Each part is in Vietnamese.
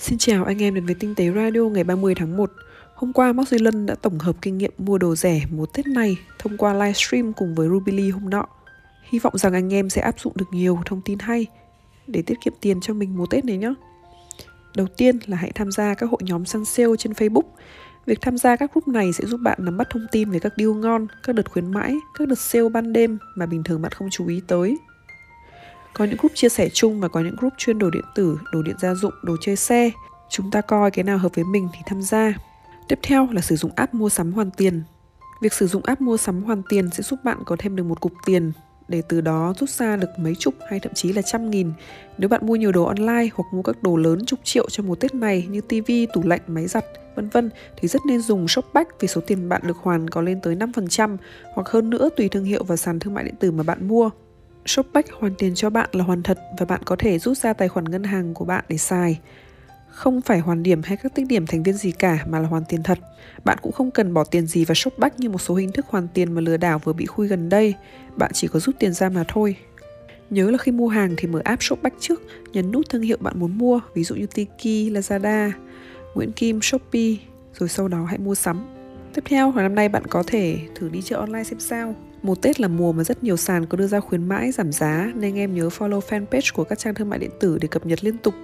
Xin chào anh em đến với Tinh tế Radio ngày 30 tháng 1. Hôm qua Mark Zealand đã tổng hợp kinh nghiệm mua đồ rẻ mùa Tết này thông qua livestream cùng với Ruby Lee hôm nọ. Hy vọng rằng anh em sẽ áp dụng được nhiều thông tin hay để tiết kiệm tiền cho mình mùa Tết này nhé. Đầu tiên là hãy tham gia các hội nhóm săn sale trên Facebook. Việc tham gia các group này sẽ giúp bạn nắm bắt thông tin về các deal ngon, các đợt khuyến mãi, các đợt sale ban đêm mà bình thường bạn không chú ý tới. Có những group chia sẻ chung và có những group chuyên đồ điện tử, đồ điện gia dụng, đồ chơi xe. Chúng ta coi cái nào hợp với mình thì tham gia. Tiếp theo là sử dụng app mua sắm hoàn tiền. Việc sử dụng app mua sắm hoàn tiền sẽ giúp bạn có thêm được một cục tiền để từ đó rút ra được mấy chục hay thậm chí là trăm nghìn. Nếu bạn mua nhiều đồ online hoặc mua các đồ lớn chục triệu trong mùa Tết này như tivi, tủ lạnh, máy giặt, vân vân thì rất nên dùng Shopback vì số tiền bạn được hoàn có lên tới 5% hoặc hơn nữa tùy thương hiệu và sàn thương mại điện tử mà bạn mua. Shopback hoàn tiền cho bạn là hoàn thật và bạn có thể rút ra tài khoản ngân hàng của bạn để xài. Không phải hoàn điểm hay các tích điểm thành viên gì cả mà là hoàn tiền thật. Bạn cũng không cần bỏ tiền gì vào Shopback như một số hình thức hoàn tiền mà lừa đảo vừa bị khui gần đây. Bạn chỉ có rút tiền ra mà thôi. Nhớ là khi mua hàng thì mở app Shopback trước, nhấn nút thương hiệu bạn muốn mua, ví dụ như Tiki, Lazada, Nguyễn Kim, Shopee, rồi sau đó hãy mua sắm. Tiếp theo hồi năm nay bạn có thể thử đi chợ online xem sao. Mùa Tết là mùa mà rất nhiều sàn có đưa ra khuyến mãi giảm giá nên anh em nhớ follow fanpage của các trang thương mại điện tử để cập nhật liên tục.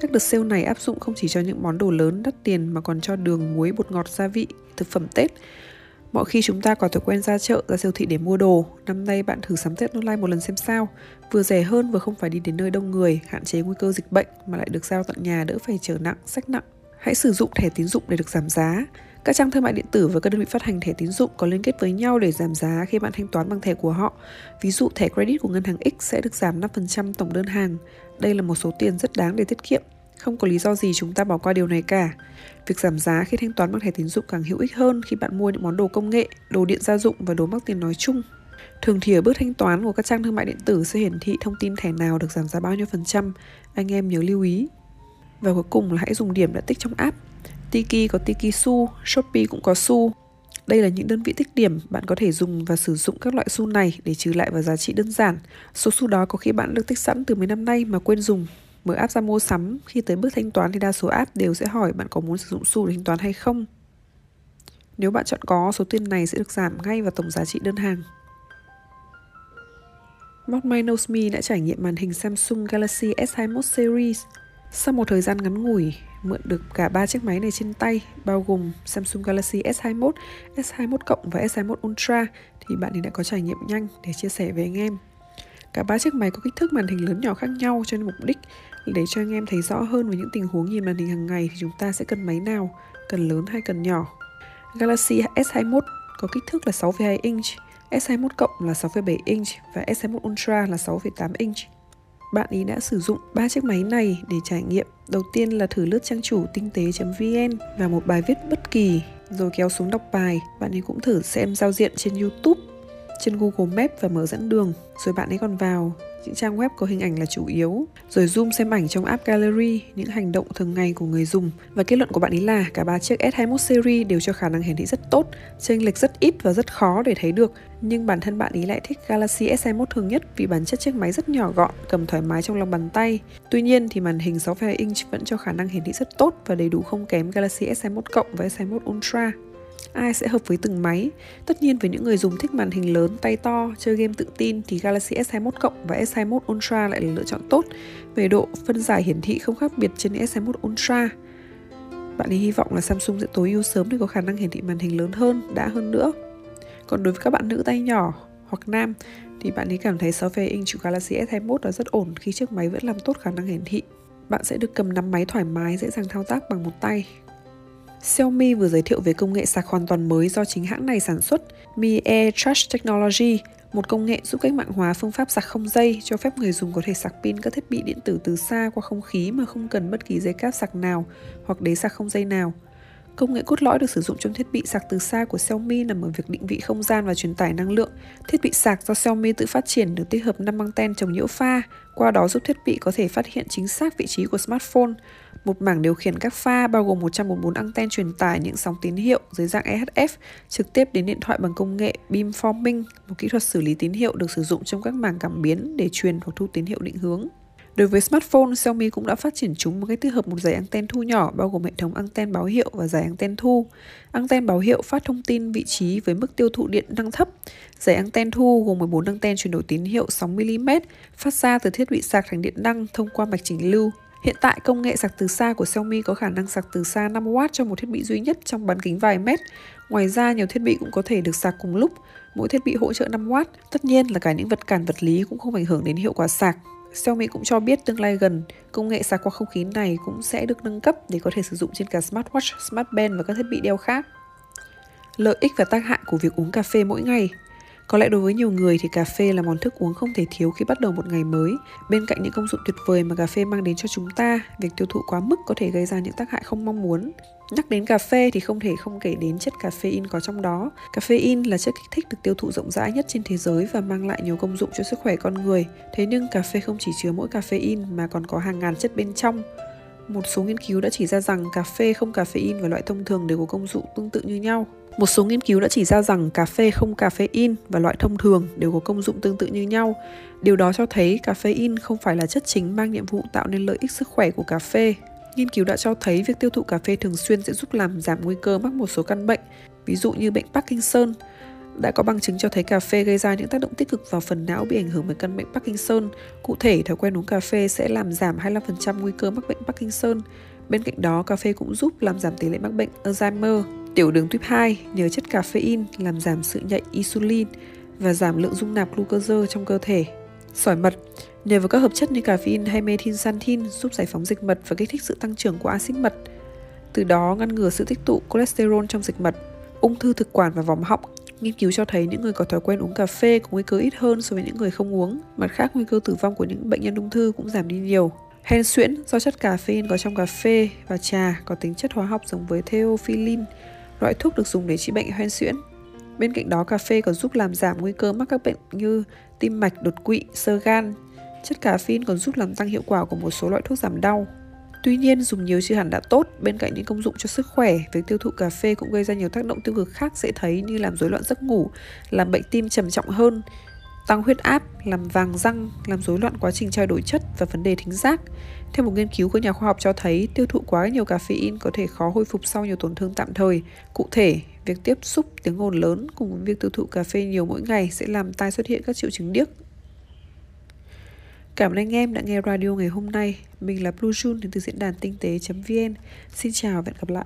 Các đợt sale này áp dụng không chỉ cho những món đồ lớn đắt tiền mà còn cho đường, muối, bột ngọt, gia vị, thực phẩm Tết. Mọi khi chúng ta có thói quen ra chợ, ra siêu thị để mua đồ, năm nay bạn thử sắm Tết online một lần xem sao. Vừa rẻ hơn vừa không phải đi đến nơi đông người, hạn chế nguy cơ dịch bệnh mà lại được giao tận nhà đỡ phải chở nặng, sách nặng. Hãy sử dụng thẻ tín dụng để được giảm giá. Các trang thương mại điện tử và các đơn vị phát hành thẻ tín dụng có liên kết với nhau để giảm giá khi bạn thanh toán bằng thẻ của họ. Ví dụ thẻ credit của ngân hàng X sẽ được giảm 5% tổng đơn hàng. Đây là một số tiền rất đáng để tiết kiệm. Không có lý do gì chúng ta bỏ qua điều này cả. Việc giảm giá khi thanh toán bằng thẻ tín dụng càng hữu ích hơn khi bạn mua những món đồ công nghệ, đồ điện gia dụng và đồ mắc tiền nói chung. Thường thì ở bước thanh toán của các trang thương mại điện tử sẽ hiển thị thông tin thẻ nào được giảm giá bao nhiêu phần trăm. Anh em nhớ lưu ý. Và cuối cùng là hãy dùng điểm đã tích trong app Tiki có Tiki Su, Shopee cũng có Su. Đây là những đơn vị tích điểm bạn có thể dùng và sử dụng các loại xu này để trừ lại vào giá trị đơn giản. Số xu đó có khi bạn được tích sẵn từ mấy năm nay mà quên dùng. Mở app ra mua sắm, khi tới bước thanh toán thì đa số app đều sẽ hỏi bạn có muốn sử dụng xu để thanh toán hay không. Nếu bạn chọn có, số tiền này sẽ được giảm ngay vào tổng giá trị đơn hàng. Mod My Knows Me đã trải nghiệm màn hình Samsung Galaxy S21 Series. Sau một thời gian ngắn ngủi, mượn được cả ba chiếc máy này trên tay, bao gồm Samsung Galaxy S21, S21 cộng và S21 Ultra thì bạn đã có trải nghiệm nhanh để chia sẻ với anh em. Cả ba chiếc máy có kích thước màn hình lớn nhỏ khác nhau cho nên mục đích để cho anh em thấy rõ hơn về những tình huống nhìn màn hình hàng ngày thì chúng ta sẽ cần máy nào, cần lớn hay cần nhỏ. Galaxy S21 có kích thước là 6,2 inch, S21 cộng là 6,7 inch và S21 Ultra là 6,8 inch bạn ý đã sử dụng ba chiếc máy này để trải nghiệm. Đầu tiên là thử lướt trang chủ tinh tế.vn và một bài viết bất kỳ, rồi kéo xuống đọc bài. Bạn ấy cũng thử xem giao diện trên YouTube, trên Google Maps và mở dẫn đường. Rồi bạn ấy còn vào những trang web có hình ảnh là chủ yếu, rồi zoom xem ảnh trong app gallery, những hành động thường ngày của người dùng. Và kết luận của bạn ấy là cả ba chiếc S21 series đều cho khả năng hiển thị rất tốt, chênh lệch rất ít và rất khó để thấy được. Nhưng bản thân bạn ấy lại thích Galaxy S21 thường nhất vì bản chất chiếc máy rất nhỏ gọn, cầm thoải mái trong lòng bàn tay. Tuy nhiên thì màn hình 6,2 inch vẫn cho khả năng hiển thị rất tốt và đầy đủ không kém Galaxy S21 cộng và S21 Ultra ai sẽ hợp với từng máy. Tất nhiên với những người dùng thích màn hình lớn, tay to, chơi game tự tin thì Galaxy S21 cộng và S21 Ultra lại là lựa chọn tốt. Về độ phân giải hiển thị không khác biệt trên S21 Ultra. Bạn ấy hy vọng là Samsung sẽ tối ưu sớm để có khả năng hiển thị màn hình lớn hơn, đã hơn nữa. Còn đối với các bạn nữ tay nhỏ hoặc nam thì bạn ấy cảm thấy 6,2 inch của Galaxy S21 là rất ổn khi chiếc máy vẫn làm tốt khả năng hiển thị. Bạn sẽ được cầm nắm máy thoải mái, dễ dàng thao tác bằng một tay. Xiaomi vừa giới thiệu về công nghệ sạc hoàn toàn mới do chính hãng này sản xuất, Mi Air Charge Technology, một công nghệ giúp cách mạng hóa phương pháp sạc không dây cho phép người dùng có thể sạc pin các thiết bị điện tử từ xa qua không khí mà không cần bất kỳ dây cáp sạc nào hoặc đế sạc không dây nào. Công nghệ cốt lõi được sử dụng trong thiết bị sạc từ xa của Xiaomi nằm ở việc định vị không gian và truyền tải năng lượng. Thiết bị sạc do Xiaomi tự phát triển được tích hợp 5 anten chống nhiễu pha, qua đó giúp thiết bị có thể phát hiện chính xác vị trí của smartphone. Một mảng điều khiển các pha bao gồm 144 anten truyền tải những sóng tín hiệu dưới dạng EHF trực tiếp đến điện thoại bằng công nghệ beamforming, một kỹ thuật xử lý tín hiệu được sử dụng trong các mảng cảm biến để truyền hoặc thu tín hiệu định hướng. Đối với smartphone, Xiaomi cũng đã phát triển chúng một cách tích hợp một dải anten thu nhỏ bao gồm hệ thống anten báo hiệu và dải anten thu. Anten báo hiệu phát thông tin vị trí với mức tiêu thụ điện năng thấp. Dải anten thu gồm 14 anten chuyển đổi tín hiệu 6mm phát ra từ thiết bị sạc thành điện năng thông qua mạch chỉnh lưu. Hiện tại, công nghệ sạc từ xa của Xiaomi có khả năng sạc từ xa 5W cho một thiết bị duy nhất trong bán kính vài mét. Ngoài ra, nhiều thiết bị cũng có thể được sạc cùng lúc, mỗi thiết bị hỗ trợ 5W. Tất nhiên là cả những vật cản vật lý cũng không ảnh hưởng đến hiệu quả sạc. Xiaomi cũng cho biết tương lai gần, công nghệ sạc qua không khí này cũng sẽ được nâng cấp để có thể sử dụng trên cả smartwatch, smartband và các thiết bị đeo khác. Lợi ích và tác hại của việc uống cà phê mỗi ngày có lẽ đối với nhiều người thì cà phê là món thức uống không thể thiếu khi bắt đầu một ngày mới. Bên cạnh những công dụng tuyệt vời mà cà phê mang đến cho chúng ta, việc tiêu thụ quá mức có thể gây ra những tác hại không mong muốn. Nhắc đến cà phê thì không thể không kể đến chất caffeine có trong đó. Caffeine là chất kích thích được tiêu thụ rộng rãi nhất trên thế giới và mang lại nhiều công dụng cho sức khỏe con người. Thế nhưng cà phê không chỉ chứa mỗi caffeine mà còn có hàng ngàn chất bên trong. Một số nghiên cứu đã chỉ ra rằng cà phê không caffeine và loại thông thường đều có công dụng tương tự như nhau. Một số nghiên cứu đã chỉ ra rằng cà phê không caffeine và loại thông thường đều có công dụng tương tự như nhau. Điều đó cho thấy caffeine không phải là chất chính mang nhiệm vụ tạo nên lợi ích sức khỏe của cà phê. Nghiên cứu đã cho thấy việc tiêu thụ cà phê thường xuyên sẽ giúp làm giảm nguy cơ mắc một số căn bệnh, ví dụ như bệnh Parkinson. Đã có bằng chứng cho thấy cà phê gây ra những tác động tích cực vào phần não bị ảnh hưởng bởi căn bệnh Parkinson. Cụ thể, thói quen uống cà phê sẽ làm giảm 25% nguy cơ mắc bệnh Parkinson. Bên cạnh đó, cà phê cũng giúp làm giảm tỷ lệ mắc bệnh Alzheimer. Tiểu đường tuyếp 2 nhờ chất caffeine làm giảm sự nhạy insulin và giảm lượng dung nạp glucose trong cơ thể. Sỏi mật nhờ vào các hợp chất như caffeine hay methylxanthin giúp giải phóng dịch mật và kích thích sự tăng trưởng của axit mật. Từ đó ngăn ngừa sự tích tụ cholesterol trong dịch mật, ung thư thực quản và vòm họng. Nghiên cứu cho thấy những người có thói quen uống cà phê có nguy cơ ít hơn so với những người không uống. Mặt khác, nguy cơ tử vong của những bệnh nhân ung thư cũng giảm đi nhiều. Hen suyễn do chất caffeine có trong cà phê và trà có tính chất hóa học giống với theophylline, loại thuốc được dùng để trị bệnh hoen suyễn. Bên cạnh đó, cà phê còn giúp làm giảm nguy cơ mắc các bệnh như tim mạch, đột quỵ, sơ gan. Chất caffeine còn giúp làm tăng hiệu quả của một số loại thuốc giảm đau. Tuy nhiên, dùng nhiều chưa hẳn đã tốt, bên cạnh những công dụng cho sức khỏe, việc tiêu thụ cà phê cũng gây ra nhiều tác động tiêu cực khác dễ thấy như làm rối loạn giấc ngủ, làm bệnh tim trầm trọng hơn, tăng huyết áp, làm vàng răng, làm rối loạn quá trình trao đổi chất và vấn đề thính giác. Theo một nghiên cứu của nhà khoa học cho thấy, tiêu thụ quá nhiều caffeine có thể khó hồi phục sau nhiều tổn thương tạm thời. Cụ thể, việc tiếp xúc tiếng ồn lớn cùng với việc tiêu thụ cà phê nhiều mỗi ngày sẽ làm tai xuất hiện các triệu chứng điếc. Cảm ơn anh em đã nghe radio ngày hôm nay. Mình là Blue June đến từ diễn đàn tinh tế.vn. Xin chào và hẹn gặp lại.